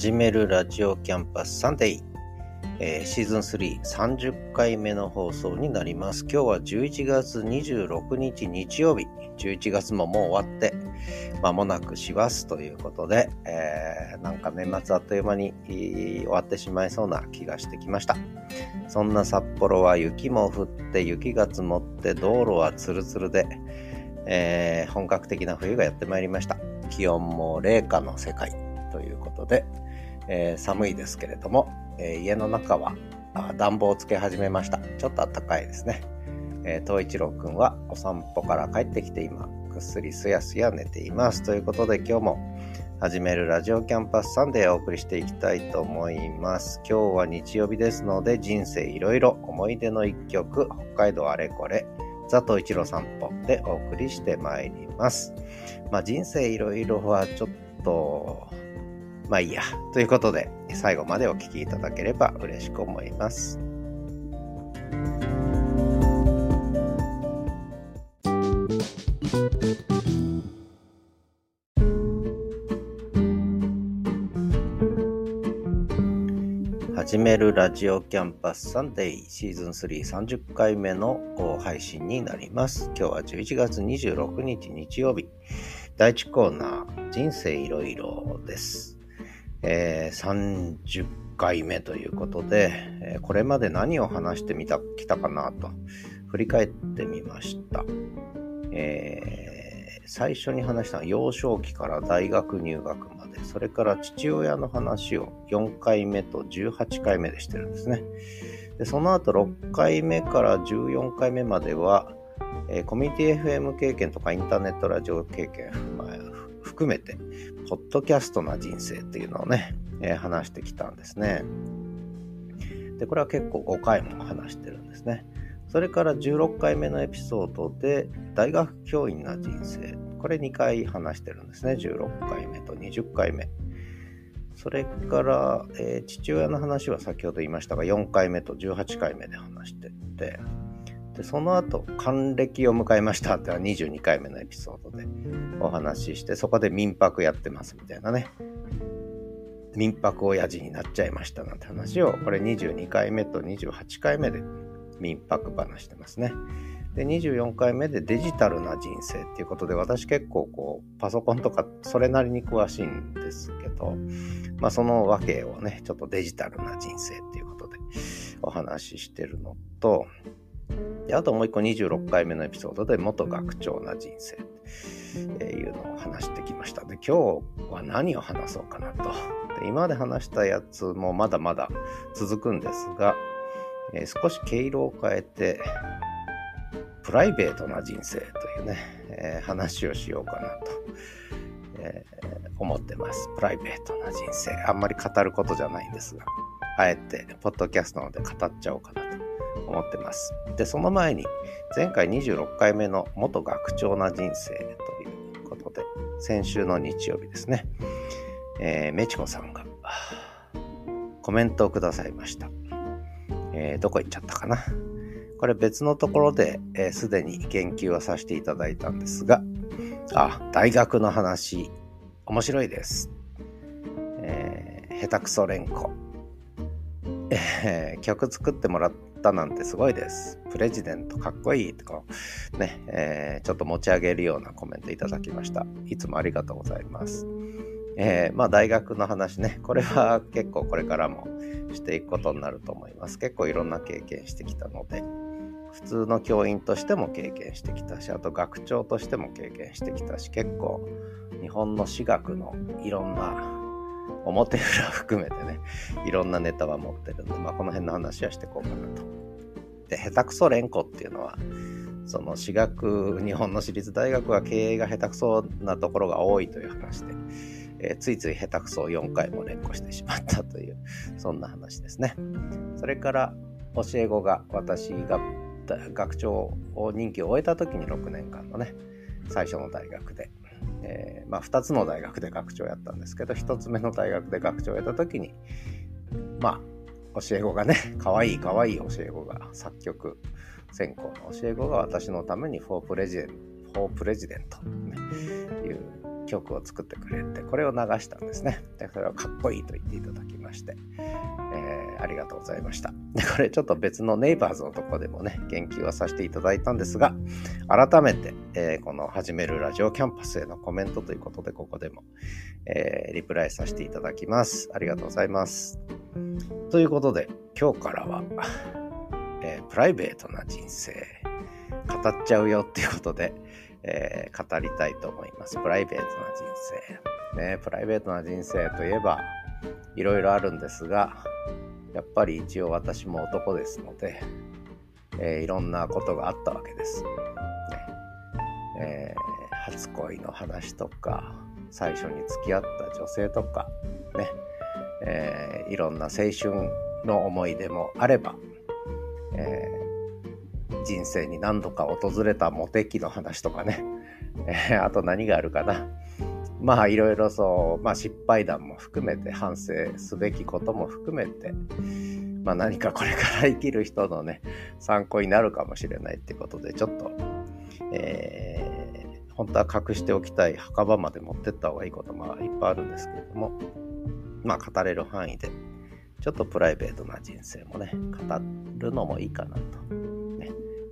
始めるラジオキャンパスサンデー、えー、シーズン330回目の放送になります。今日は11月26日日曜日。11月ももう終わって、間もなく師走ということで、えー、なんか年末あっという間に終わってしまいそうな気がしてきました。そんな札幌は雪も降って雪が積もって道路はツルツルで、えー、本格的な冬がやってまいりました。気温も零下の世界。ということで、えー、寒いですけれども、えー、家の中は暖房をつけ始めました。ちょっと暖かいですね。えー、東一郎くんはお散歩から帰ってきて今、ぐっすりすやすや寝ています。ということで今日も始めるラジオキャンパスサンデーをお送りしていきたいと思います。今日は日曜日ですので人生いろいろ思い出の一曲、北海道あれこれ、ザト一郎散歩でお送りしてまいります。まあ人生いろいろはちょっとまあいいや。ということで、最後までお聴きいただければ嬉しく思います。始めるラジオキャンパスサンデーシーズン330回目の配信になります。今日は11月26日日曜日。第1コーナー、人生いろいろです。えー、30回目ということで、えー、これまで何を話してみた、きたかなと振り返ってみました。えー、最初に話したのは幼少期から大学入学まで、それから父親の話を4回目と18回目でしてるんですね。でその後6回目から14回目までは、えー、コミュニティ FM 経験とかインターネットラジオ経験含めて、ポッドキャストな人生っていうのをね、えー、話してきたんですね。で、これは結構5回も話してるんですね。それから16回目のエピソードで、大学教員な人生。これ2回話してるんですね。16回目と20回目。それから、えー、父親の話は先ほど言いましたが、4回目と18回目で話してて、でその後還暦を迎えましたってのは22回目のエピソードでお話ししてそこで民泊やってますみたいなね。民泊親父になっちゃいましたなんて話をこれ22回目と28回目で民泊話してますね。で24回目でデジタルな人生っていうことで私結構こうパソコンとかそれなりに詳しいんですけどまあその訳をねちょっとデジタルな人生っていうことでお話ししてるのとであともう一個26回目のエピソードで元学長な人生っていうのを話してきました。で、今日は何を話そうかなと。で今まで話したやつもまだまだ続くんですが、えー、少し毛色を変えて、プライベートな人生というね、えー、話をしようかなと、えー、思ってます。プライベートな人生。あんまり語ることじゃないんですが、あえて、ポッドキャストなので語っちゃおうかなと思ってます。で、その前に、前回26回目の元学長な人生ということで、先週の日曜日ですね、えー、めちこさんがコメントをくださいました。えー、どこ行っちゃったかな？これ別のところですで、に言及をさせていただいたんですが、あ、大学の話、面白いです。えー、下手くそ連呼。えー、曲作ってもらったなんてすごいです。プレジデントかっこいいとか、ね、えー、ちょっと持ち上げるようなコメントいただきました。いつもありがとうございます。えー、まあ大学の話ね、これは結構これからもしていくことになると思います。結構いろんな経験してきたので、普通の教員としても経験してきたし、あと学長としても経験してきたし、結構日本の私学のいろんな表裏含めてね、いろんなネタは持ってるんで、まあ、この辺の話はしていこうかなと。で、下手くそ連呼っていうのは、その私学、日本の私立大学は経営が下手くそなところが多いという話で、えー、ついつい下手くそを4回も連呼してしまったという、そんな話ですね。それから、教え子が私が学長を任期を終えた時に6年間のね、最初の大学でえー、まあ、2つの大学で学長やったんですけど1つ目の大学で学長やった時にまあ教え子がね かわいいかわいい教え子が作曲専攻の教え子が私のために「フォープレジデント」フォープレジデント、ね、いう曲を作ってくれて、これを流したんですね。で、それはかっこいいと言っていただきまして、えー、ありがとうございました。で、これちょっと別のネイバーズのとこでもね、言及はさせていただいたんですが、改めて、えー、この始めるラジオキャンパスへのコメントということで、ここでも、えー、リプライさせていただきます。ありがとうございます。ということで、今日からは、え、プライベートな人生、語っちゃうよっていうことで、えー、語りたいと思います。プライベートな人生。ね、プライベートな人生といえば、いろいろあるんですが、やっぱり一応私も男ですので、えー、いろんなことがあったわけです。ねえー、初恋の話とか、最初に付き合った女性とか、ね、えー、いろんな青春の思い出もあれば、えー、人生に何度か訪れたモテ期の話とかね、えー、あと何があるかな。まあいろいろそう、まあ失敗談も含めて反省すべきことも含めて、まあ何かこれから生きる人のね、参考になるかもしれないってことで、ちょっと、えー、本当は隠しておきたい墓場まで持ってった方がいいこともいっぱいあるんですけれども、まあ語れる範囲で、ちょっとプライベートな人生もね、語るのもいいかなと。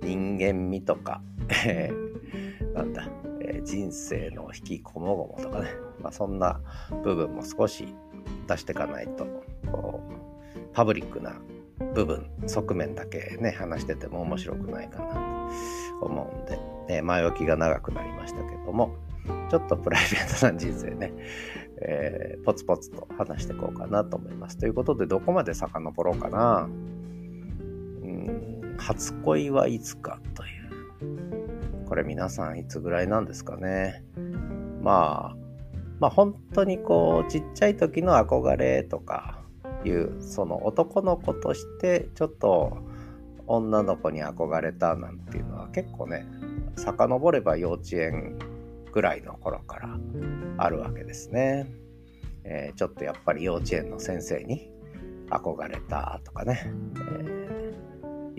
人間味とか、え、なんだ、えー、人生の引きこもごもとかね、まあ、そんな部分も少し出していかないと、こう、パブリックな部分、側面だけね、話してても面白くないかなと思うんで、えー、前置きが長くなりましたけども、ちょっとプライベートな人生ね、えー、ポツポツと話していこうかなと思います。ということで、どこまで遡ろうかな。うん、初恋はいつかという。これ皆さんいつぐらいなんですかね。まあ、まあ本当にこう、ちっちゃい時の憧れとかいう、その男の子としてちょっと女の子に憧れたなんていうのは結構ね、遡れば幼稚園ぐらいの頃からあるわけですね。えー、ちょっとやっぱり幼稚園の先生に憧れたとかね、えー、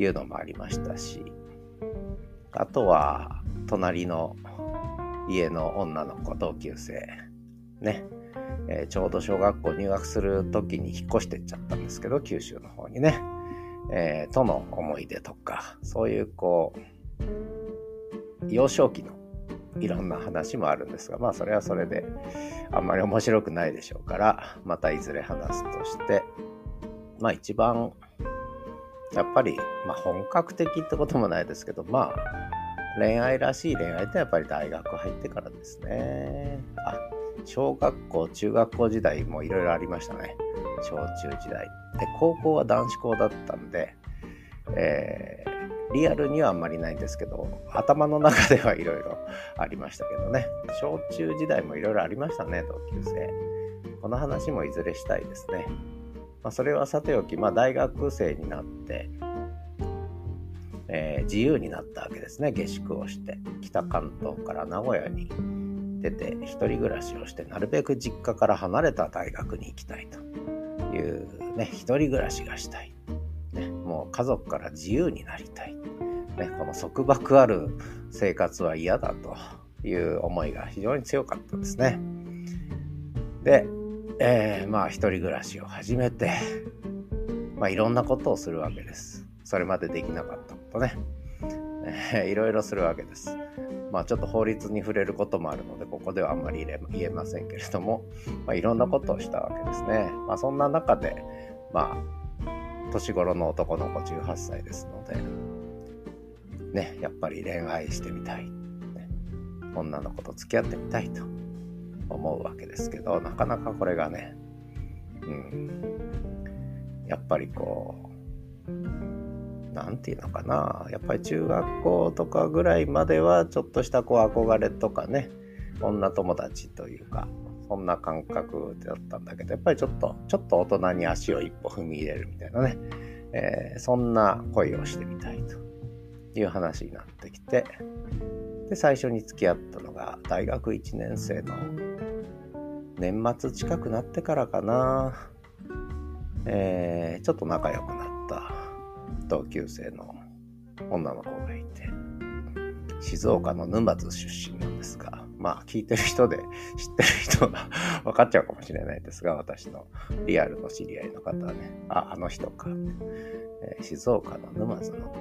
いうのもありましたし、あとは隣の家の女の子同級生ね、えー、ちょうど小学校入学する時に引っ越してっちゃったんですけど九州の方にね、えー、との思い出とかそういうこう幼少期のいろんな話もあるんですが、まあそれはそれであんまり面白くないでしょうから、またいずれ話すとして、まあ一番、やっぱり、まあ本格的ってこともないですけど、まあ恋愛らしい恋愛ってやっぱり大学入ってからですね。あ、小学校、中学校時代もいろいろありましたね。小中時代。で、高校は男子校だったんで、えーリアルにはあんまりないんですけど、頭の中ではいろいろありましたけどね。小中時代もいろいろありましたね、同級生。この話もいずれしたいですね。まあ、それはさておき、まあ、大学生になって、えー、自由になったわけですね。下宿をして。北関東から名古屋に出て、一人暮らしをして、なるべく実家から離れた大学に行きたいというね、一人暮らしがしたい。ね、もう家族から自由になりたい。ね、この束縛ある生活は嫌だという思いが非常に強かったですね。で、えー、まあ一人暮らしを始めて、まあいろんなことをするわけです。それまでできなかったことね。えー、いろいろするわけです。まあちょっと法律に触れることもあるので、ここではあんまり言えませんけれども、まあ、いろんなことをしたわけですね。まあそんな中で、まあ年頃の男の子18歳ですので、ね、やっぱり恋愛してみたい、女の子と付き合ってみたいと思うわけですけど、なかなかこれがね、うん、やっぱりこう、なんていうのかな、やっぱり中学校とかぐらいまではちょっとしたこう憧れとかね、女友達というか、そんな感覚だったんだけど、やっぱりちょっと、ちょっと大人に足を一歩踏み入れるみたいなね、えー、そんな恋をしてみたいと。いう話になってきてで最初に付き合ったのが大学1年生の年末近くなってからかな、えー、ちょっと仲良くなった。同級生の女の子がいて。静岡の沼津出身なんですが。まあ聞いてる人で知ってる人は分かっちゃうかもしれないですが、私のリアルの知り合いの方はね、あ、あの人か、えー、静岡の沼津の、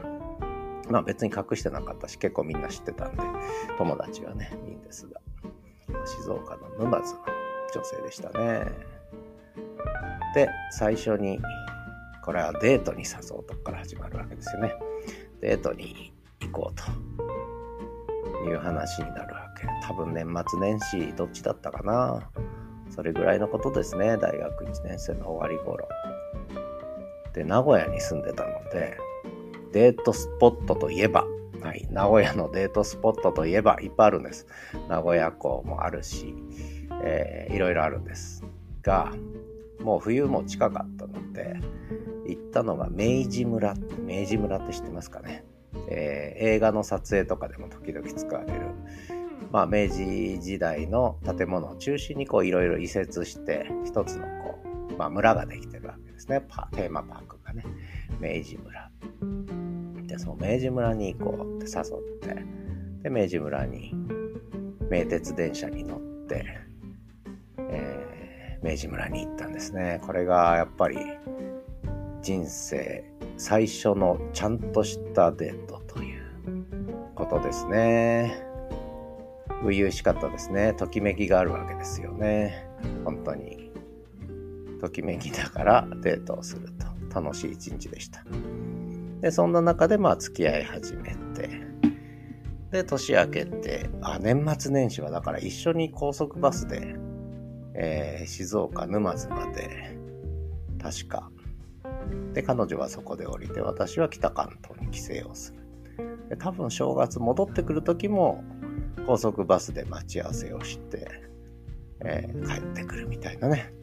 まあ別に隠してなかったし、結構みんな知ってたんで、友達がね、いいんですが、静岡の沼津の女性でしたね。で、最初に、これはデートに誘うとこから始まるわけですよね。デートに行こうという話になるわけ。多分年末年始どっちだったかな。それぐらいのことですね。大学1年生の終わり頃。で、名古屋に住んでたので、デートスポットといえば、はい、名古屋のデートスポットといえばいっぱいあるんです。名古屋港もあるし、えー、いろいろあるんですが、もう冬も近かったので、行ったのが明治村。明治村って知ってますかね？えー、映画の撮影とかでも時々使われる、まあ、明治時代の建物を中心にこういろいろ移設して一つのこう、まあ、村ができてるわけですねテーマパークがね明治村でその明治村に行こうって誘ってで明治村に名鉄電車に乗って、明治村に行ったんですねこれがやっぱり人生最初のちゃんとしたデートということですね。初々しかったですね。ときめきがあるわけですよね。本当に。ときめきだからデートをすると楽しい一日でした。で、そんな中でまあ付き合い始めて、で、年明けて、あ、年末年始はだから一緒に高速バスで、えー、静岡沼津まで、確かで、彼女はそこで降りて、私は北関東に帰省をする。で多分正月戻ってくる時も、高速バスで待ち合わせをして、えー、帰ってくるみたいなね。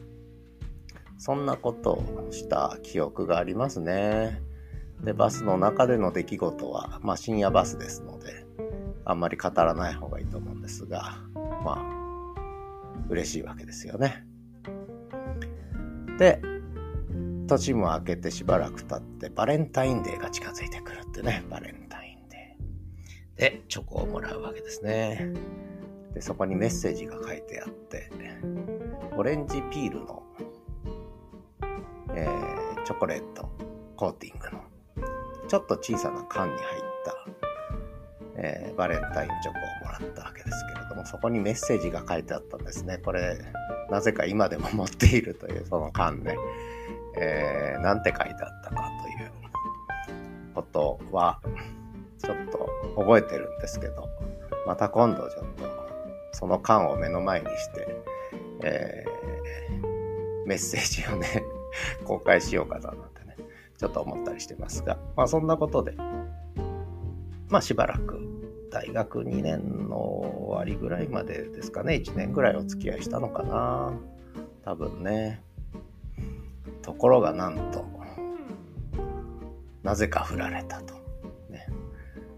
そんなことをした記憶がありますね。で、バスの中での出来事は、まあ深夜バスですので、あんまり語らない方がいいと思うんですが、まあ、嬉しいわけですよね。で、年も明けてしばらく経ってバレンタインデーが近づいてくるってね、バレンタインデー。で、チョコをもらうわけですね。で、そこにメッセージが書いてあって、オレンジピールの、えー、チョコレートコーティングの、ちょっと小さな缶に入った、えー、バレンタインチョコをもらったわけですけれども、そこにメッセージが書いてあったんですね。これ、なぜか今でも持っているというその缶ね。えー、なんて書いてあったかということは、ちょっと覚えてるんですけど、また今度ちょっと、その缶を目の前にして、えー、メッセージをね公開しようかななんてね、ちょっと思ったりしてますが、まあそんなことで、まあしばらく大学2年の終わりぐらいまでですかね、1年ぐらいお付き合いしたのかな。多分ね。ところがなんと、なぜか振られたと。ね、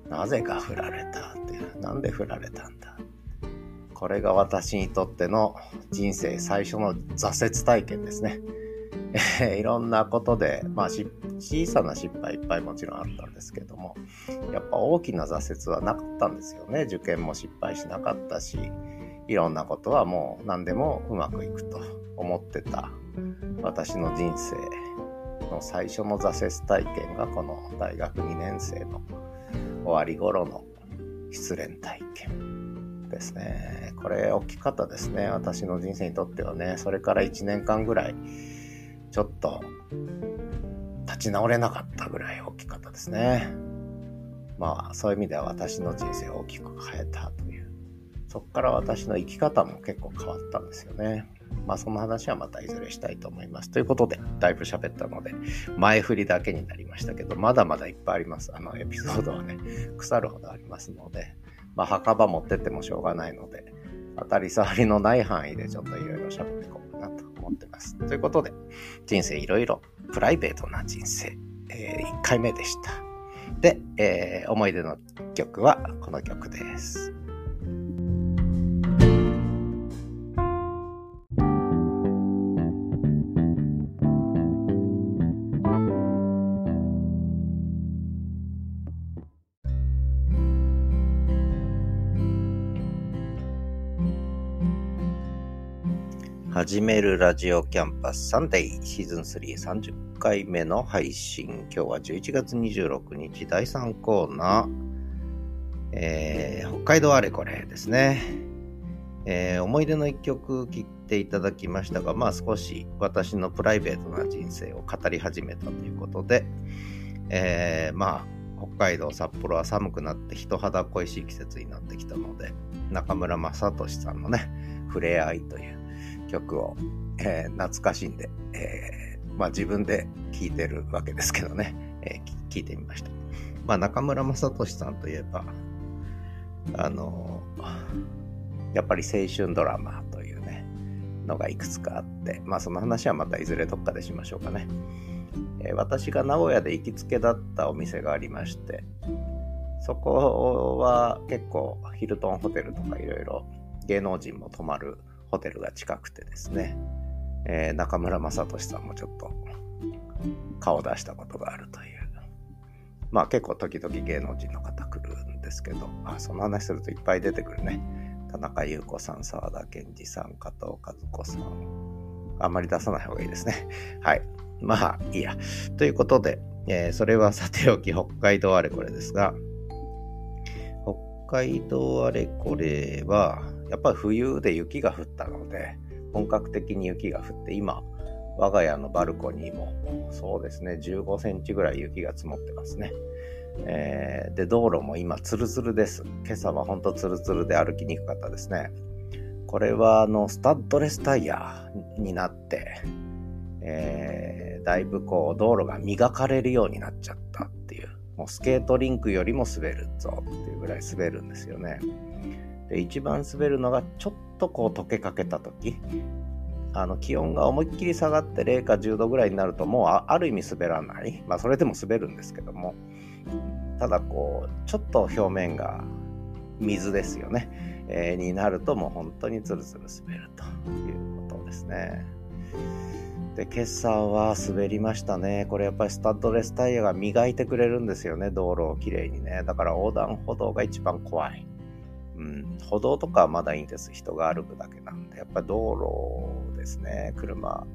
なぜか振られたっていう。なんで振られたんだ。これが私にとっての人生最初の挫折体験ですね え。いろんなことで、まあ失小さな失敗いっぱいもちろんあったんですけども、やっぱ大きな挫折はなかったんですよね。受験も失敗しなかったし、いろんなことはもう何でもうまくいくと思ってた私の人生の最初の挫折体験がこの大学2年生の終わり頃の失恋体験ですね。これ大きかったですね。私の人生にとってはね。それから1年間ぐらいちょっと立ち直れなかったぐらい大きかったですね。まあそういう意味では私の人生を大きく変えたという。そこから私の生き方も結構変わったんですよね。まあその話はまたいずれしたいと思います。ということで、だいぶ喋ったので、前振りだけになりましたけど、まだまだいっぱいあります。あのエピソードはね、腐るほどありますので、まあ墓場持ってってもしょうがないので、当たり障りのない範囲でちょっといろいろ喋っていこうかなと思ってます。ということで、人生いろいろプライベートな人生、えー、1回目でした。で、えー、思い出の曲はこの曲です。始めるラジオキャンパスサンデーシーズン330回目の配信。今日は11月26日第3コーナー、えー、北海道あれこれですね。えー、思い出の一曲聴いていただきましたが、まあ少し私のプライベートな人生を語り始めたということで、えー、まあ北海道札幌は寒くなって人肌恋しい季節になってきたので、中村雅俊さんのね、触れ合いという曲を、えー、懐かしんで、えー、まあ自分で聴いてるわけですけどね、えー、聞いてみました。まあ中村雅俊さんといえば、あのやっぱり青春ドラマというね、のがいくつかあって、まあその話はまたいずれどっかでしましょうかね。え、私が名古屋で行きつけだったお店がありまして、そこは結構ヒルトンホテルとかいろいろ芸能人も泊まるホテルが近くてですね、えー、中村雅俊さんもちょっと顔出したことがあるという。まあ結構時々芸能人の方来るんですけど、あその話するといっぱい出てくるね。田中優子さん、沢田研二さん、加藤和子さん。あんまり出さない方がいいですね。はい。まあ、いいや。ということで、えー、それはさておき、北海道あれこれですが、北海道あれこれは、やっぱり冬で雪が降ったので、本格的に雪が降って、今、我が家のバルコニーも、そうですね、15センチぐらい雪が積もってますね。えー、で、道路も今、ツルツルです。今朝はほんとツルツルで歩きにくかったですね。これは、あの、スタッドレスタイヤになって、えー、だいぶこう、道路が磨かれるようになっちゃったっていう。もうスケートリンクよりも滑るぞっていうぐらい滑るんですよね。で、一番滑るのがちょっとこう溶けかけた時、あの気温が思いっきり下がって0か10度ぐらいになるともうある意味滑らない。まあそれでも滑るんですけども、ただこう、ちょっと表面が水ですよね。えー、になるともう本当にツルツル滑るということですね。で、今朝は滑りましたね。これやっぱりスタッドレスタイヤが磨いてくれるんですよね。道路をきれいにね。だから横断歩道が一番怖い。うん、歩道とかはまだいいんです。人が歩くだけなんで。やっぱ道路ですね。車、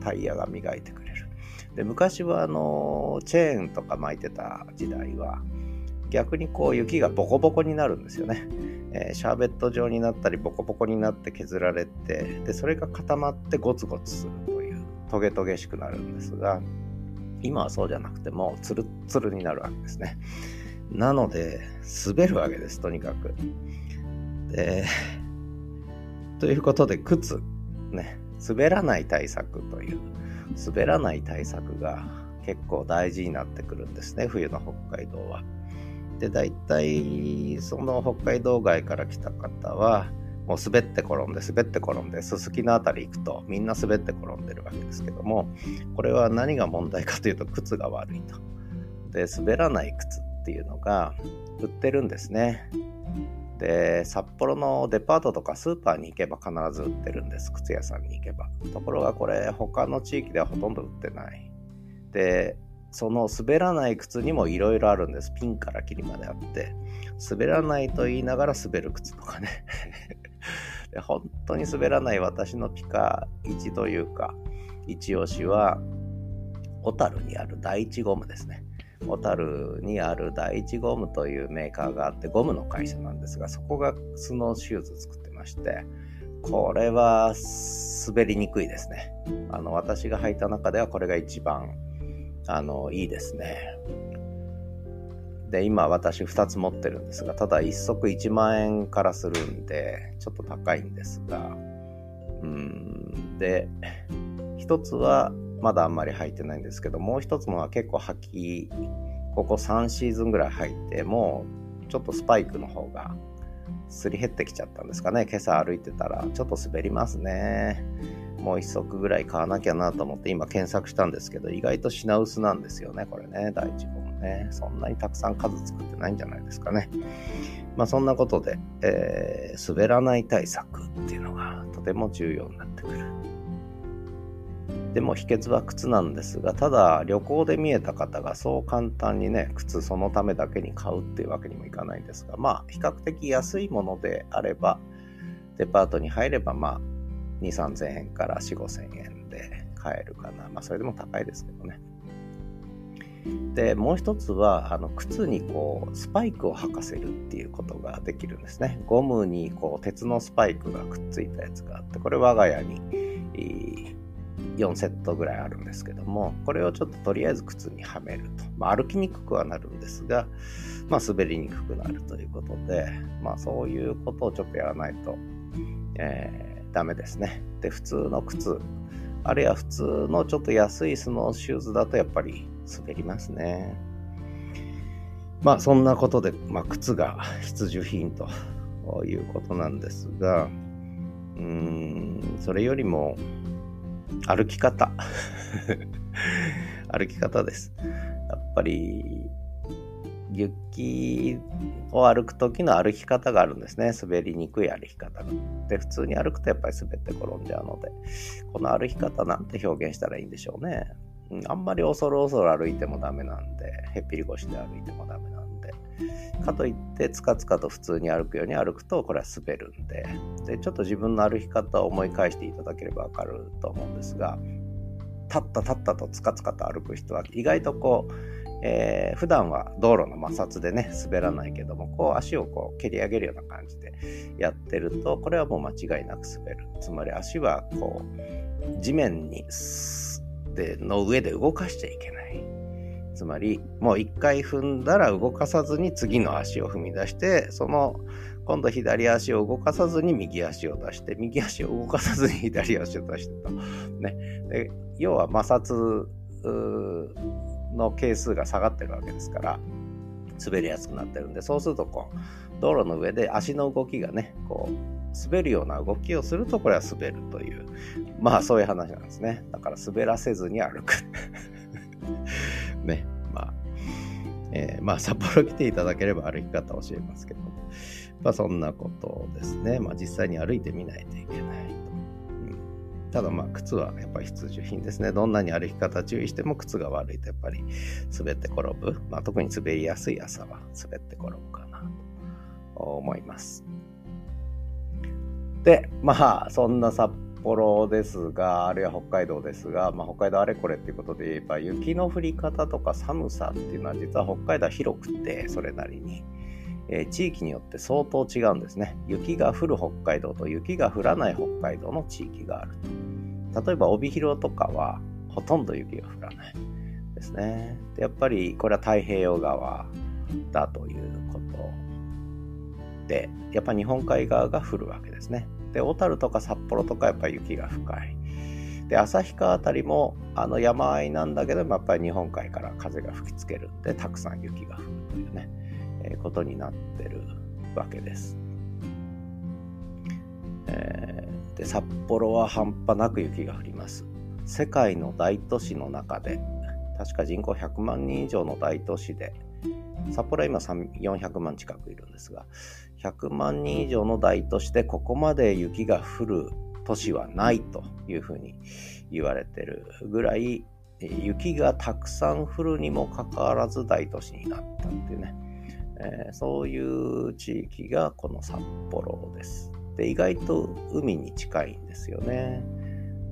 タイヤが磨いてくれる。で、昔はあの、チェーンとか巻いてた時代は、逆にこう雪がボコボコになるんですよね。えー、シャーベット状になったりボコボコになって削られて、で、それが固まってゴツゴツするという、トゲトゲしくなるんですが、今はそうじゃなくても、ツルツルになるわけですね。なので、滑るわけです、とにかく。で、ということで、靴、ね、滑らない対策という、滑らない対策が結構大事になってくるんですね、冬の北海道は。で、大体、その北海道外から来た方は、もう滑って転んで滑って転んで、すすきの辺り行くとみんな滑って転んでるわけですけども、これは何が問題かというと靴が悪いと。で、滑らない靴っていうのが売ってるんですね。で、札幌のデパートとかスーパーに行けば必ず売ってるんです。靴屋さんに行けば。ところがこれ他の地域ではほとんど売ってない。で、その滑らない靴にもいろいろあるんです。ピンからキリまであって。滑らないと言いながら滑る靴とかね で。本当に滑らない私のピカ1というか、一押しは、小樽にある第一ゴムですね。小樽にある第一ゴムというメーカーがあってゴムの会社なんですがそこがスノーシューズ作ってましてこれは滑りにくいですね。あの私が履いた中ではこれが一番あのいいですね。で今私2つ持ってるんですがただ1足1万円からするんでちょっと高いんですがうんで1つはまだあんまり履いてないんですけど、もう一つのは結構履き、ここ3シーズンぐらい履いて、もうちょっとスパイクの方がすり減ってきちゃったんですかね。今朝歩いてたらちょっと滑りますね。もう一足ぐらい買わなきゃなと思って今検索したんですけど、意外と品薄なんですよね、これね、第1号もね。そんなにたくさん数作ってないんじゃないですかね。まあそんなことで、えー、滑らない対策っていうのがとても重要になってくる。でも秘訣は靴なんですが、ただ旅行で見えた方がそう簡単にね、靴そのためだけに買うっていうわけにもいかないんですが、まあ比較的安いものであれば、デパートに入ればまあ2、3000円から4、5000円で買えるかな。まあ、それでも高いですけどね。で、もう一つは、あの、靴にこう、スパイクを履かせるっていうことができるんですね。ゴムにこう、鉄のスパイクがくっついたやつがあって、これ我が家に、4セットぐらいあるんですけども、これをちょっととりあえず靴にはめると。まあ、歩きにくくはなるんですが、まあ、滑りにくくなるということで、まあ、そういうことをちょっとやらないと、えー、ダメですね。で、普通の靴、あるいは普通のちょっと安いスノーシューズだとやっぱり滑りますね。まあそんなことで、まあ、靴が必需品ということなんですが、うーん、それよりも歩き方。歩き方です。やっぱり雪を歩く時の歩き方があるんですね。滑りにくい歩き方が。で、普通に歩くとやっぱり滑って転んじゃうので、この歩き方なんて表現したらいいんでしょうね。うん、あんまり恐る恐る歩いてもダメなんで、へっぴり腰で歩いてもダメ、かといってつかつかと普通に歩くように歩くとこれは滑るんで、で、ちょっと自分の歩き方を思い返していただければわかると思うんですが、立った立ったとつかつかと歩く人は意外とこう、えー、普段は道路の摩擦でね、滑らないけども、こう足をこう蹴り上げるような感じでやってると、これはもう間違いなく滑る。つまり足はこう、地面に、で、の上で動かしちゃいけない。つまり、もう一回踏んだら動かさずに次の足を踏み出して、その今度左足を動かさずに右足を出して、右足を動かさずに左足を出してと。ね。で要は摩擦の係数が下がってるわけですから、滑りやすくなってるんで、そうするとこう、道路の上で足の動きがね、こう、滑るような動きをすると、これは滑るという、まあそういう話なんですね。だから滑らせずに歩く。ね、まあ、えー、まあ札幌来ていただければ歩き方教えますけど、まあそんなことですね。まあ実際に歩いてみないといけないと。うん。ただまあ靴はやっぱり必需品ですね。どんなに歩き方注意しても靴が悪いとやっぱり滑って転ぶ。まあ特に滑りやすい朝は滑って転ぶかなと思います。で、まあそんな札幌ですが、あるいは北海道ですが、まあ、北海道あれこれっていうことで言えば、雪の降り方とか寒さっていうのは実は北海道は広くて、それなりに。えー、地域によって相当違うんですね。雪が降る北海道と雪が降らない北海道の地域があると。例えば帯広とかはほとんど雪が降らないですね。でやっぱりこれは太平洋側だということで、やっぱ日本海側が降るわけですね。で、小樽とか札幌とかやっぱり雪が深い。で、旭川あたりもあの山あいなんだけども、やっぱり日本海から風が吹きつけるんで、たくさん雪が降るというね。えことになってるわけです。えー、で札幌は半端なく雪が降ります。世界の大都市の中で確か人口100万人以上の大都市で札幌は今400万近くいるんですが100万人以上の大都市でここまで雪が降る都市はないというふうに言われてるぐらい雪がたくさん降るにもかかわらず大都市になったっていうねえー、そういう地域がこの札幌です。で、意外と海に近いんですよね。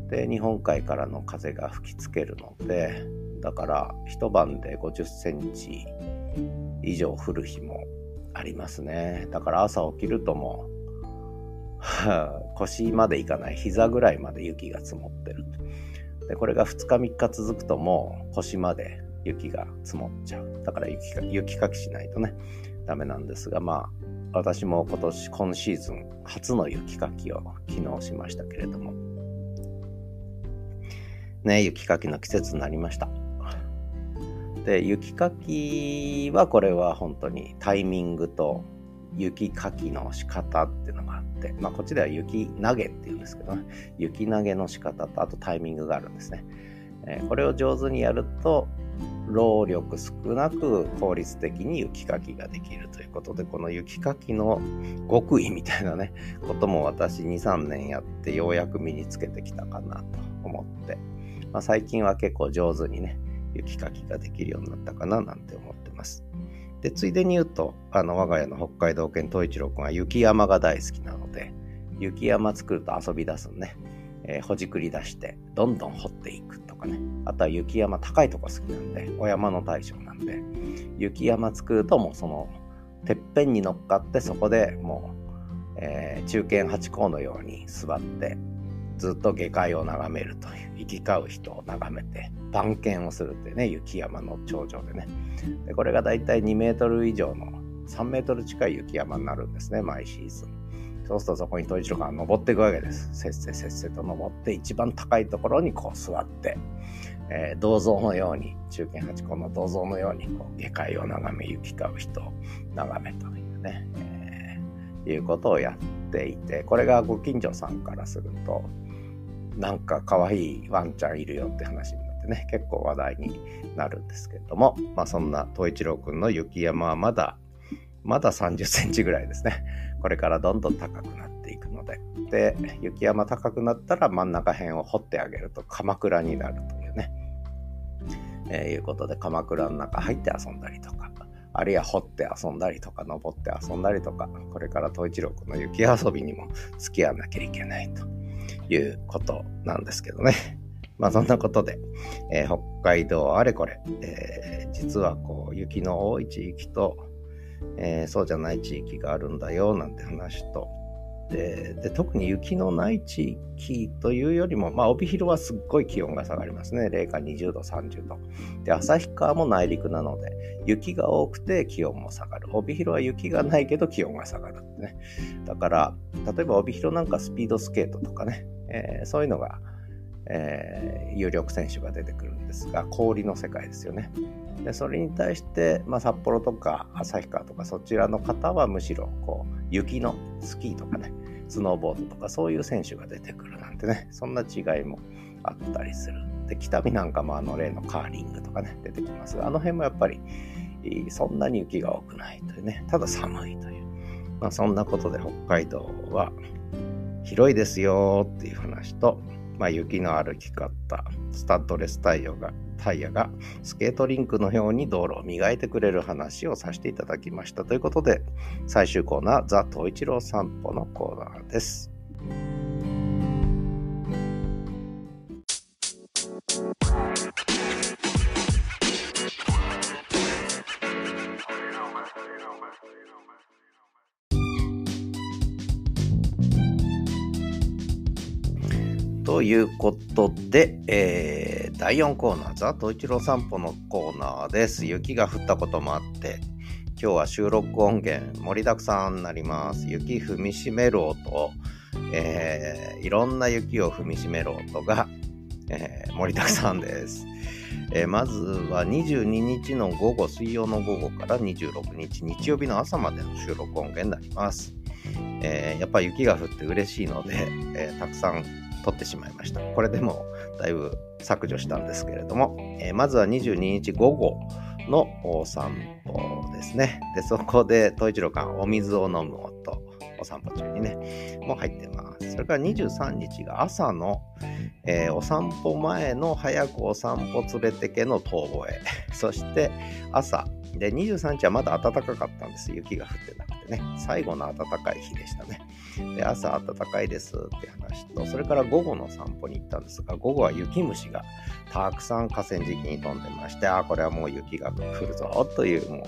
で、日本海からの風が吹きつけるので、だから一晩で50センチ以上降る日もありますね。だから朝起きるともう、腰までいかない膝ぐらいまで雪が積もってる。で、これが2日3日続くともう腰まで雪が積もっちゃう。だから雪か雪かきしないとね、ダメなんですが、まあ、私も今年、今シーズン初の雪かきを昨日しましたけれども、ね、雪かきの季節になりました。で、雪かきはこれは本当にタイミングと雪かきの仕方っていうのがあって、まあこっちでは雪投げっていうんですけどね、雪投げの仕方とあとタイミングがあるんですね。えー、これを上手にやると労力少なく効率的に雪かきができるということで、この雪かきの極意みたいなね、ことも私2、3年やってようやく身につけてきたかなと思って、まあ、最近は結構上手にね、雪かきができるようになったかななんて思ってます。で、ついでに言うと、あの、我が家の北海道犬東一郎君は雪山が大好きなので、雪山作ると遊び出すんね。えー、ほじくり出してどんどん掘っていくとかねあとは雪山高いとこ好きなんでお山の大将なんで雪山作るともうそのてっぺんに乗っかってそこでもう、えー、中堅八甲のように座ってずっと下界を眺めるという行き交う人を眺めて番犬をするっていうね雪山の頂上でね。でこれがだいたい2メートル以上の3メートル近い雪山になるんですね毎シーズン。そうするとそこに統一郎が登っていくわけです。せっせせっせと登って一番高いところにこう座ってえー、銅像のように中堅八甲の銅像のようにこう下界を眺め行き交う人を眺めというね、えー、いうことをやっていてこれがご近所さんからするとなんか可愛いワンちゃんいるよって話になってね結構話題になるんですけれどもまあそんな統一郎くんの雪山はまだまだ30センチぐらいですね。これからどんどん高くなっていくので。で雪山高くなったら真ん中辺を掘ってあげると鎌倉になるというね。えー、いうことで鎌倉の中入って遊んだりとか、あるいは掘って遊んだりとか、登って遊んだりとか、これから統一郎君の雪遊びにも付き合わなきゃいけないと。いうことなんですけどね。まあそんなことで、えー、北海道あれこれ、えー、実はこう雪の多い地域と、えー、そうじゃない地域があるんだよなんて話と、でで特に雪のない地域というよりも、まあ、帯広はすっごい気温が下がりますね。零下20度、30度。で、旭川も内陸なので、雪が多くて気温も下がる。帯広は雪がないけど気温が下がるってね。だから、例えば帯広なんかスピードスケートとかね、えー、そういうのが、えー、有力選手が出てくるんですが、氷の世界ですよね。でそれに対して、まあ、札幌とか旭川とかそちらの方はむしろこう雪のスキーとかねスノーボードとかそういう選手が出てくるなんてねそんな違いもあったりする。で北見なんかもあの例のカーリングとかね出てきます。があの辺もやっぱりそんなに雪が多くないというねただ寒いという、まあ、そんなことで北海道は広いですよっていう話とまあ、雪の歩き方、スタッドレスタイヤがタイヤがスケートリンクのように道路を磨いてくれる話をさせていただきました。ということで、最終コーナー、ザ・東一郎散歩のコーナーです。ということで、えー、第4コーナー、ザ・トイチロー散歩のコーナーです。雪が降ったこともあって、今日は収録音源盛りだくさんになります。雪踏みしめる音、えー、いろんな雪を踏みしめる音が、えー、盛りだくさんです。えー、まずは22日の午後、水曜の午後から26日日曜日の朝までの収録音源になります。えー、やっぱ雪が降って嬉しいので、えー、たくさん撮ってしまいました。これでもだいぶ削除したんですけれども、えー、まずは22日午後のお散歩ですね。で、そこで、統一郎館お水を飲む音、お散歩中にね、も入ってます。それから23日が朝の、えー、お散歩前の早くお散歩連れてけの遠吠え。そして朝、で、23日はまだ暖かかったんです。雪が降ってなくてね。最後の暖かい日でしたね。で、朝暖かいですって話と、それから午後の散歩に行ったんですが、午後は雪虫がたくさん河川敷に飛んでまして、あ、これはもう雪が降るぞという、もう、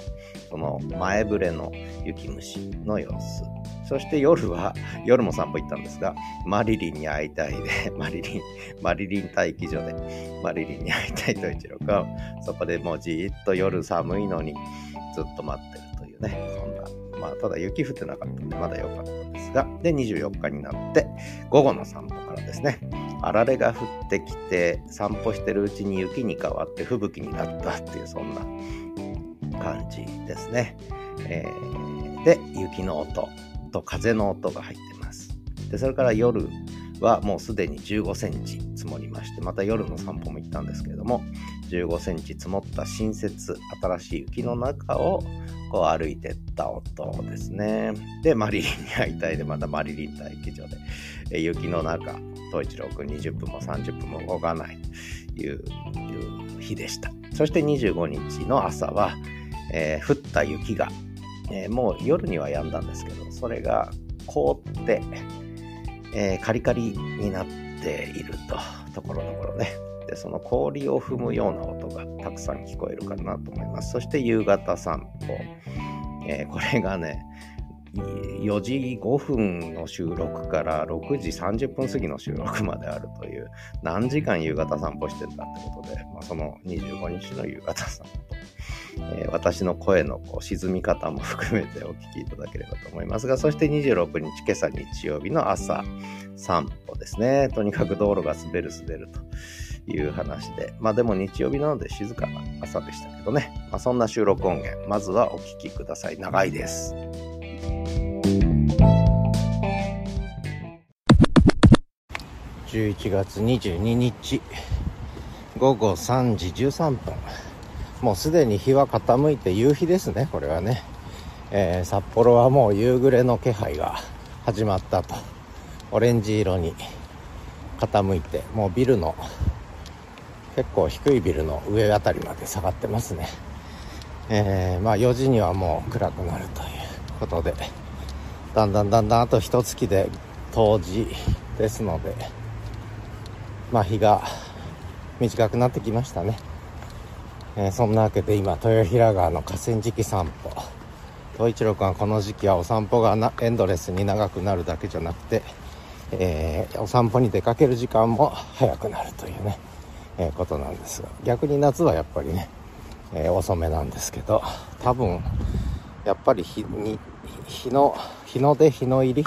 その前触れの雪虫の様子。そして夜は、夜も散歩行ったんですが、マリリンに会いたいで、マリリン、マリリン待機所で、マリリンに会いたいと一郎が、そこでもうじーっと夜寒いのにずっと待ってるというね、そんな、まあ、ただ雪降ってなかったんで、まだ良かったんですが、で、24日になって、午後の散歩からですね、あられが降ってきて、散歩してるうちに雪に変わって吹雪になったっていう、そんな感じですね。えー、で、雪の音。と風の音が入ってます。で、それから夜はもうすでに15センチ積もりまして、また夜の散歩も行ったんですけれども、15センチ積もった新雪、新しい雪の中をこう歩いてった音ですね。で、マリリンに会いたいで、またマリリン待機場で、雪の中、東一郎くん20分も30分も動かないという日でした。そして25日の朝は、えー、降った雪がえー、もう夜には止んだんですけど、それが凍って、えー、カリカリになって、いると、ところどころね。で、その氷を踏むような音がたくさん聞こえるかなと思います。そして夕方散歩。えー、これがね、4時5分の収録から6時30分過ぎの収録まであるという何時間夕方散歩してんだってことで、まあ、その25日の夕方散歩、えー、私の声のこう沈み方も含めてお聞きいただければと思いますがそして26日今朝日曜日の朝散歩ですね。とにかく道路が滑る滑るという話で、まあでも日曜日なので静かな朝でしたけどね、まあ、そんな収録音源まずはお聞きください。長いです。11月22日午後3時13分。もうすでに日は傾いて夕日ですねこれはね、えー、札幌はもう夕暮れの気配が始まったと。オレンジ色に傾いてもうビルの結構低いビルの上あたりまで下がってますね。えー、まあ4時にはもう暗くなるということでだんだんだんだんあと一月で冬至ですのでまあ日が短くなってきましたね、えー、そんなわけで今豊平川の河川敷散歩。東一郎君はこの時期はお散歩がエンドレスに長くなるだけじゃなくて、えー、お散歩に出かける時間も早くなるというね、えー、ことなんですが。逆に夏はやっぱりね、え遅めなんですけど多分やっぱり日に日の日の出日の入り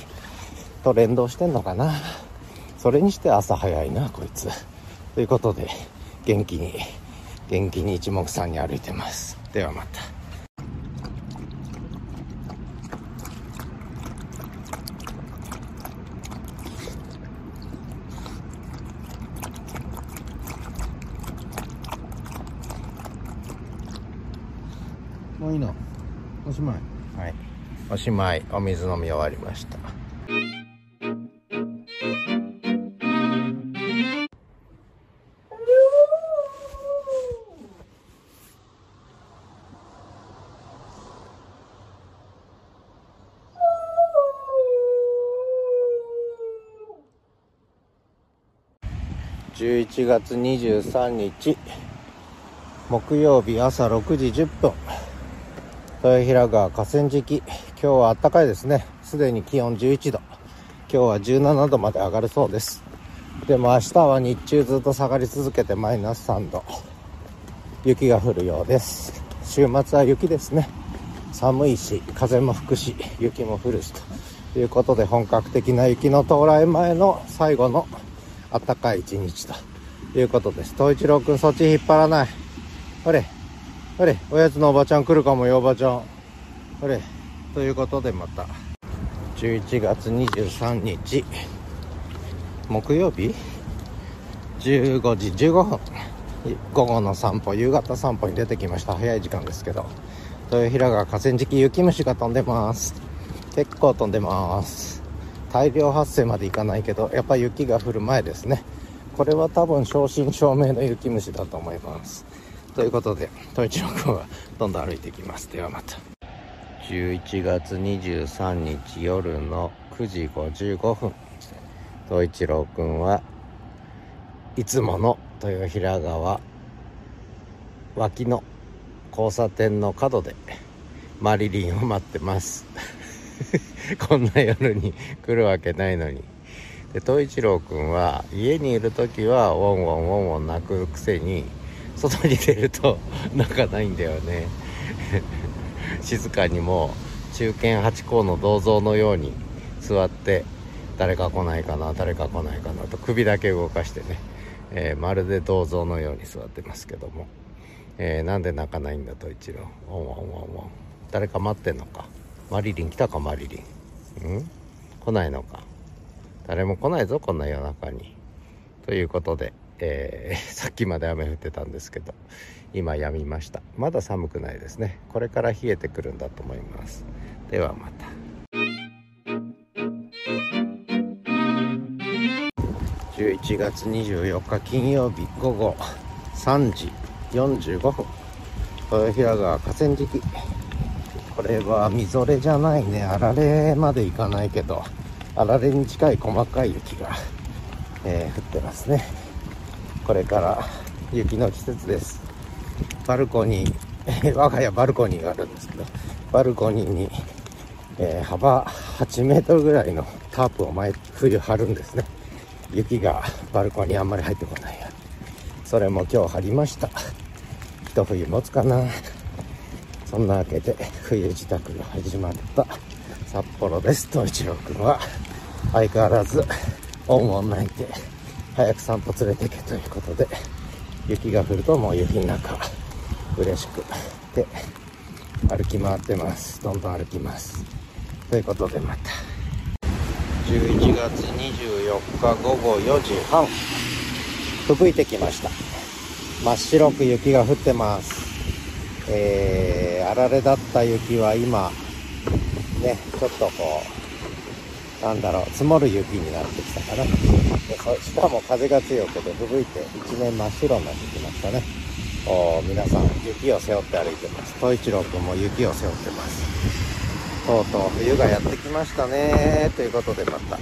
と連動してんのかな。それにして朝早いなこいつ。ということで元気に元気に一目散に歩いてます。ではまた。もういいの？おしまい。はい。おしまい。お水飲み終わりました11月23日木曜日朝6時10分。豊平川河川敷今日は暖かいですね。すでに気温11度。今日は17度まで上がるそうです。でも明日は日中ずっと下がり続けてマイナス3度。雪が降るようです。週末は雪ですね。寒いし風も吹くし雪も降るしということで本格的な雪の到来前の最後の暖かい一日と。いうことです。東一郎くんそっち引っ張らない。ほれ、ほれ、おやつのおばちゃん来るかもよ、おばちゃん。ほれ、ということでまた、11月23日、木曜日 ?15 時15分。午後の散歩、夕方散歩に出てきました。早い時間ですけど。豊平川河川敷雪虫が飛んでます。結構飛んでます。大量発生までいかないけどやっぱ雪が降る前ですねこれは多分正真正銘の雪虫だと思います。ということで統一郎君はどんどん歩いていきます。ではまた。11月23日夜の9時55分。統一郎君はいつもの豊平川脇の交差点の角でマリリンを待ってます。こんな夜に来るわけないのに。東一郎くんは家にいる時はウォンウォンウォンウォン泣くくせに外に出ると 泣かないんだよね。静かにも中堅八甲の銅像のように座って誰か来ないかな誰か来ないかなと首だけ動かしてね、えー、まるで銅像のように座ってますけども、えー、なんで泣かないんだと一郎ウ。ォンウォンウォンウォン。誰か待ってんのか。マリリン来たかマリリン。ん？来ないのか。誰も来ないぞこんな夜中に。ということで、えー、さっきまで雨降ってたんですけど今止みました。まだ寒くないですね。これから冷えてくるんだと思います。ではまた。11月24日金曜日午後3時45分。豊平川河川敷。これはみぞれじゃないね。あられまでいかないけど。あられに近い細かい雪がえー降ってますね。これから雪の季節です。バルコニー 我が家バルコニーがあるんですけどバルコニーに、えー幅8メートルぐらいのタープを毎冬張るんですね。雪がバルコニーあんまり入ってこないようにそれも今日張りました。一冬持つかな。そんなわけで冬支度が始まった札幌です。東一郎くんは。相変わらずおんおん泣いて早く散歩連れてけということで雪が降るともう雪の中嬉しくで歩き回ってます。どんどん歩きます。ということでまた。11月24日午後4時半。吹雪いてきました。真っ白く雪が降ってます。えー、あられだった雪は今ねちょっとこうなんだろう積もる雪になってきたかな。でしかも風が強くて吹雪いて一面真っ白になってきましたね。おー皆さん雪を背負って歩いてます。東一郎くんも雪を背負ってます。とうとう冬がやってきましたねということでまた。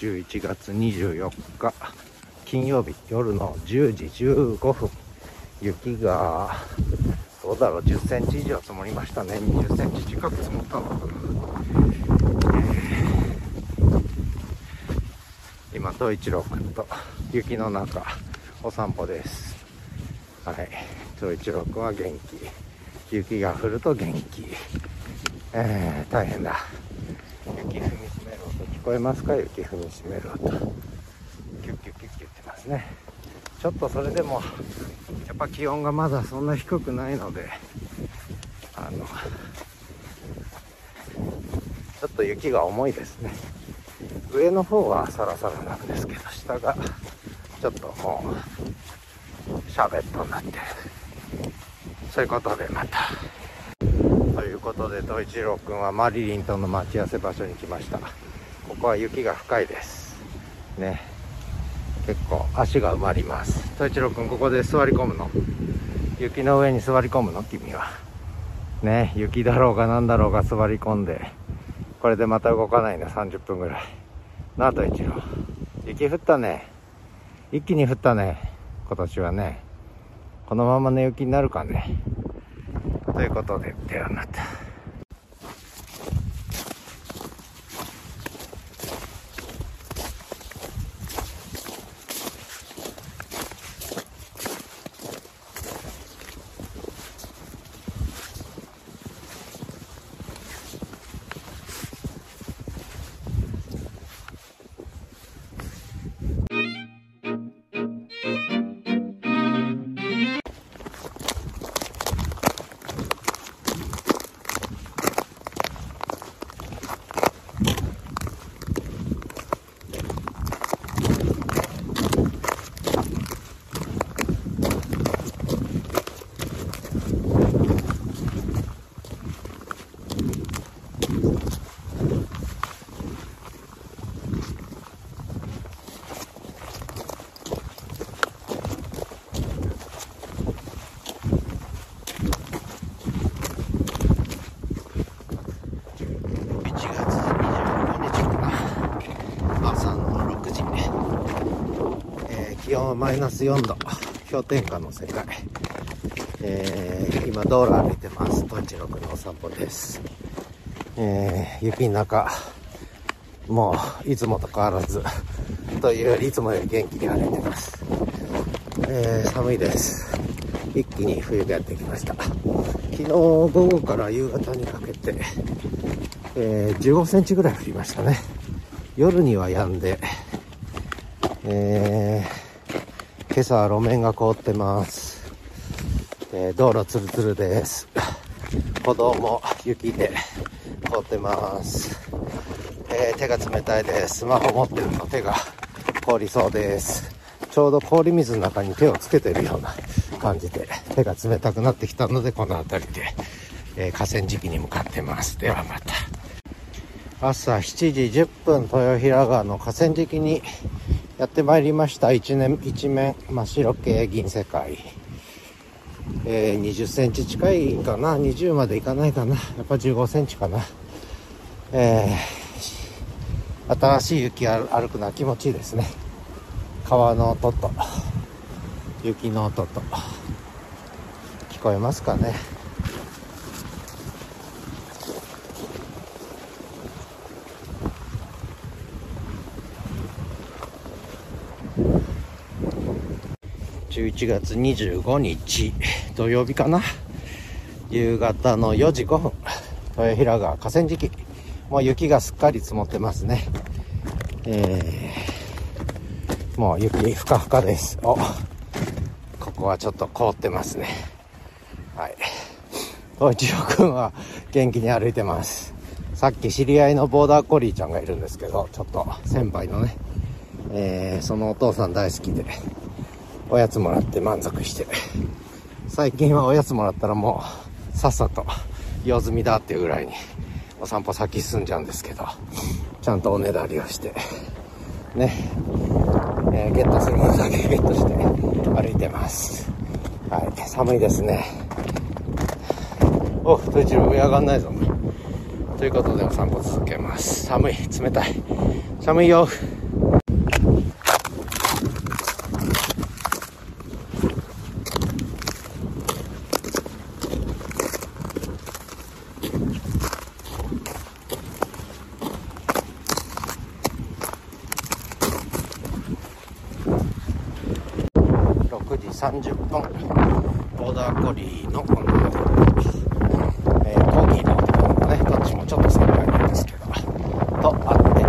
11月24日金曜日夜の10時15分雪がどうだろう10センチ以上積もりましたね。20センチ近く積もったのかな、今東一郎君と雪の中お散歩です。はい。東一郎君は元気。雪が降ると元気。えー、大変だ。えますか雪踏みしめる音。キュッキュッキュッキュ言ってますね。ちょっとそれでもやっぱ気温がまだそんな低くないのであのちょっと雪が重いですね。上の方はサラサラなんですけど下がちょっともうシャーベットになってる。そういうことでまた。ということで東一郎君はマリリンとの待ち合わせ場所に来ました。ここは雪が深いです。ね。結構足が埋まります。東一郎君ここで座り込むの？雪の上に座り込むの？君は。ね。雪だろうが何だろうが座り込んで。これでまた動かないの30分ぐらい。なあ東一郎雪降ったね。一気に降ったね。今年はね。このままの雪になるかね。ということでではまた。マイナス4度氷点下の世界。えー、今道路歩いてます。とんちろくのお散歩です。えー、雪の中もういつもと変わらずというよりいつもより元気に歩いてます。えー、寒いです。一気に冬がやってきました。昨日午後から夕方にかけて、えー、15センチぐらい降りましたね。夜には止んで、えー、今朝は路面が凍ってます、えー、道路ツルツルです。歩道も雪で凍ってます、えー、手が冷たいです。スマホ持ってると手が凍りそうです。ちょうど氷水の中に手をつけてるような感じで手が冷たくなってきたのでこの辺りで、えー、河川敷に向かってます。ではまた。朝7時10分豊平川の河川敷にやってまいりました。一年一面真っ白系銀世界。えー、20センチ近いかな？20までいかないかな？やっぱ15センチかな？えー、新しい雪歩くのは気持ちいいですね。川の音と雪の音と。聞こえますかね？11月25日土曜日かな。夕方の4時5分豊平川河川敷。もう雪がすっかり積もってますね。えー、もう雪ふかふかです。おここはちょっと凍ってますね。はい。東一郎くんは元気に歩いてます。さっき知り合いのボーダーコリーちゃんがいるんですけどちょっと先輩のねえー、そのお父さん大好きで。おやつもらって満足して。最近はおやつもらったらもうさっさと用済みだっていうぐらいにお散歩先進んじゃうんですけどちゃんとおねだりをしてね、えー、ゲットするものだけゲットして歩いてます。はい寒いですね。お途中上上がんないぞ。ということでお散歩続けます。寒い冷たい。寒いよ。30分ボーダーコリーのこの、えー、コーギーの男のね。どっちもちょっと先輩なんですけど。と会って、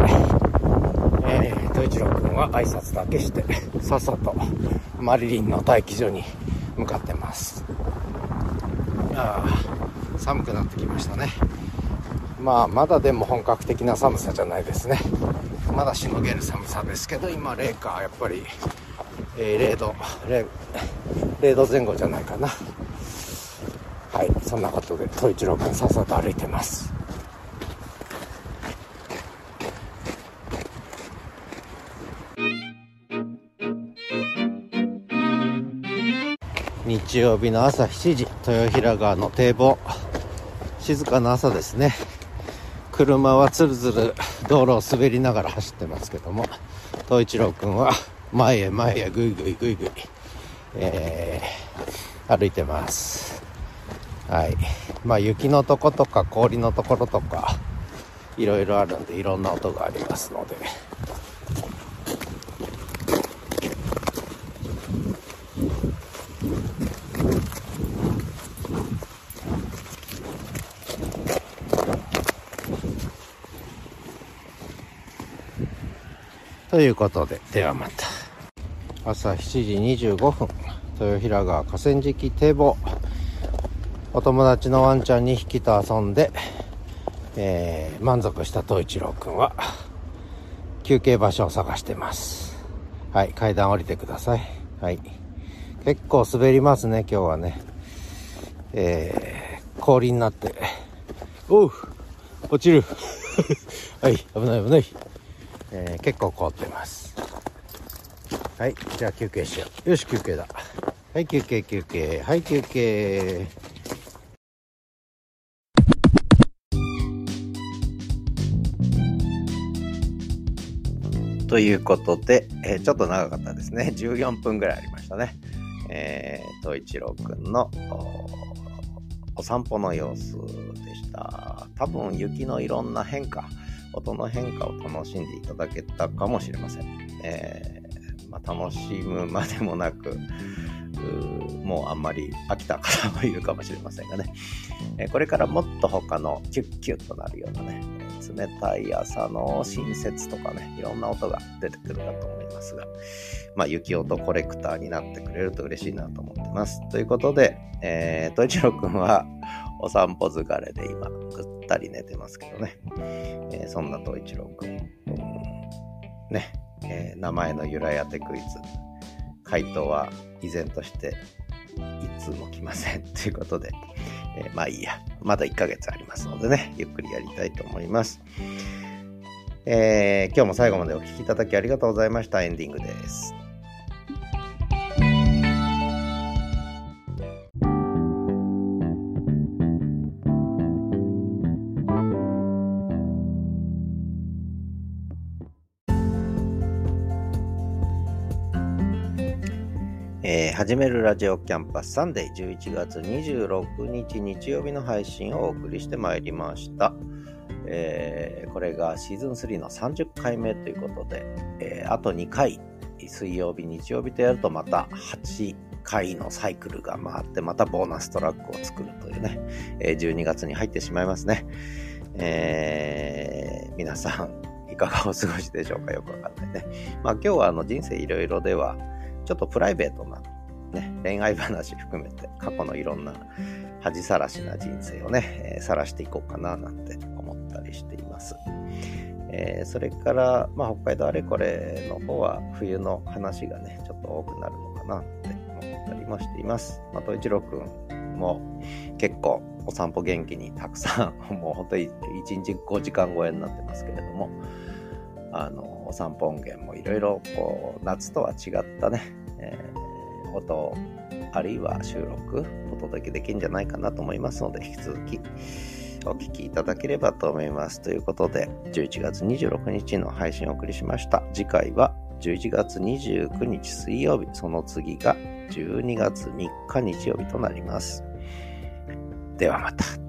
えー、統一郎君は挨拶だけしてさっさとマリリンの待機所に向かってます。ああ寒くなってきましたね。まあまだでも本格的な寒さじゃないですね。まだしのげる寒さですけど今冷夏やっぱりえー、0度 0, 0度前後じゃないかな。はいそんなことで統一郎君さっさと歩いてます。日曜日の朝7時豊平川の堤防。静かな朝ですね。車はつるずる道路を滑りながら走ってますけども東一郎君は前へ前へぐいぐいぐいぐい、えー、歩いてます。はい。まあ雪のとことか氷のところとかいろいろあるんでいろんな音がありますので。ということでではまた。朝7時25分。豊平川河川敷堤防。お友達のワンちゃん2匹と遊んで、えー、満足した東一郎くんは休憩場所を探してます。はい階段降りてください。はい。結構滑りますね今日はね。えー、氷になって。おう落ちる。はい危ない危ない、えー、結構凍ってます。はいじゃあ休憩しようよし休憩だはい休憩休憩はい休憩ということで、えー、ちょっと長かったですね。14分ぐらいありましたね。えー、一郎くんのお散歩の様子でした。多分雪のいろんな変化、音の変化を楽しんでいただけたかもしれません。えー、まあ、楽しむまでもなく、もうあんまり飽きた方もいるかもしれませんがね、えこれからもっと他のキュッキュッとなるようなね、冷たい朝の新雪とかね、いろんな音が出てくるかと思いますが、まあ、雪音コレクターになってくれると嬉しいなと思ってます。ということで、えー、と一郎くんはお散歩疲れで今、ぐったり寝てますけどね、えー、そんなと一郎くん、うん、ね、えー、名前の由来当てクイズ、回答は依然としていつも来ませんということで、えー、まあいいや。まだ1ヶ月ありますのでね、ゆっくりやりたいと思います。えー、今日も最後までお聴きいただきありがとうございました。エンディングです。始めるラジオキャンパスサンデー11月26日日曜日の配信をお送りしてまいりました。えー、これがシーズン3の30回目ということで、えー、あと2回、水曜日、日曜日とやるとまた8回のサイクルが回って、またボーナストラックを作るというね、えー、12月に入ってしまいますね。えー、皆さん、いかがお過ごしでしょうか？よくわかんないね。まあ今日はあの人生いろいろでは、ちょっとプライベートな、ね、恋愛話含めて過去のいろんな恥さらしな人生をね、えー、していこうかななんて思ったりしています。えー、それから、まあ、北海道あれこれの方は冬の話がね、ちょっと多くなるのかなって思ったりもしています。まあ、と一郎くんも結構お散歩元気にたくさん、もう本当に1日5時間超えになってますけれども、あの、お散歩音源もいろいろこう、夏とは違ったね、えー、音、あるいは収録、お届けできるんじゃないかなと思いますので、引き続きお聴きいただければと思います。ということで、11月26日の配信をお送りしました。次回は11月29日水曜日、その次が12月3日日曜日となります。ではまた。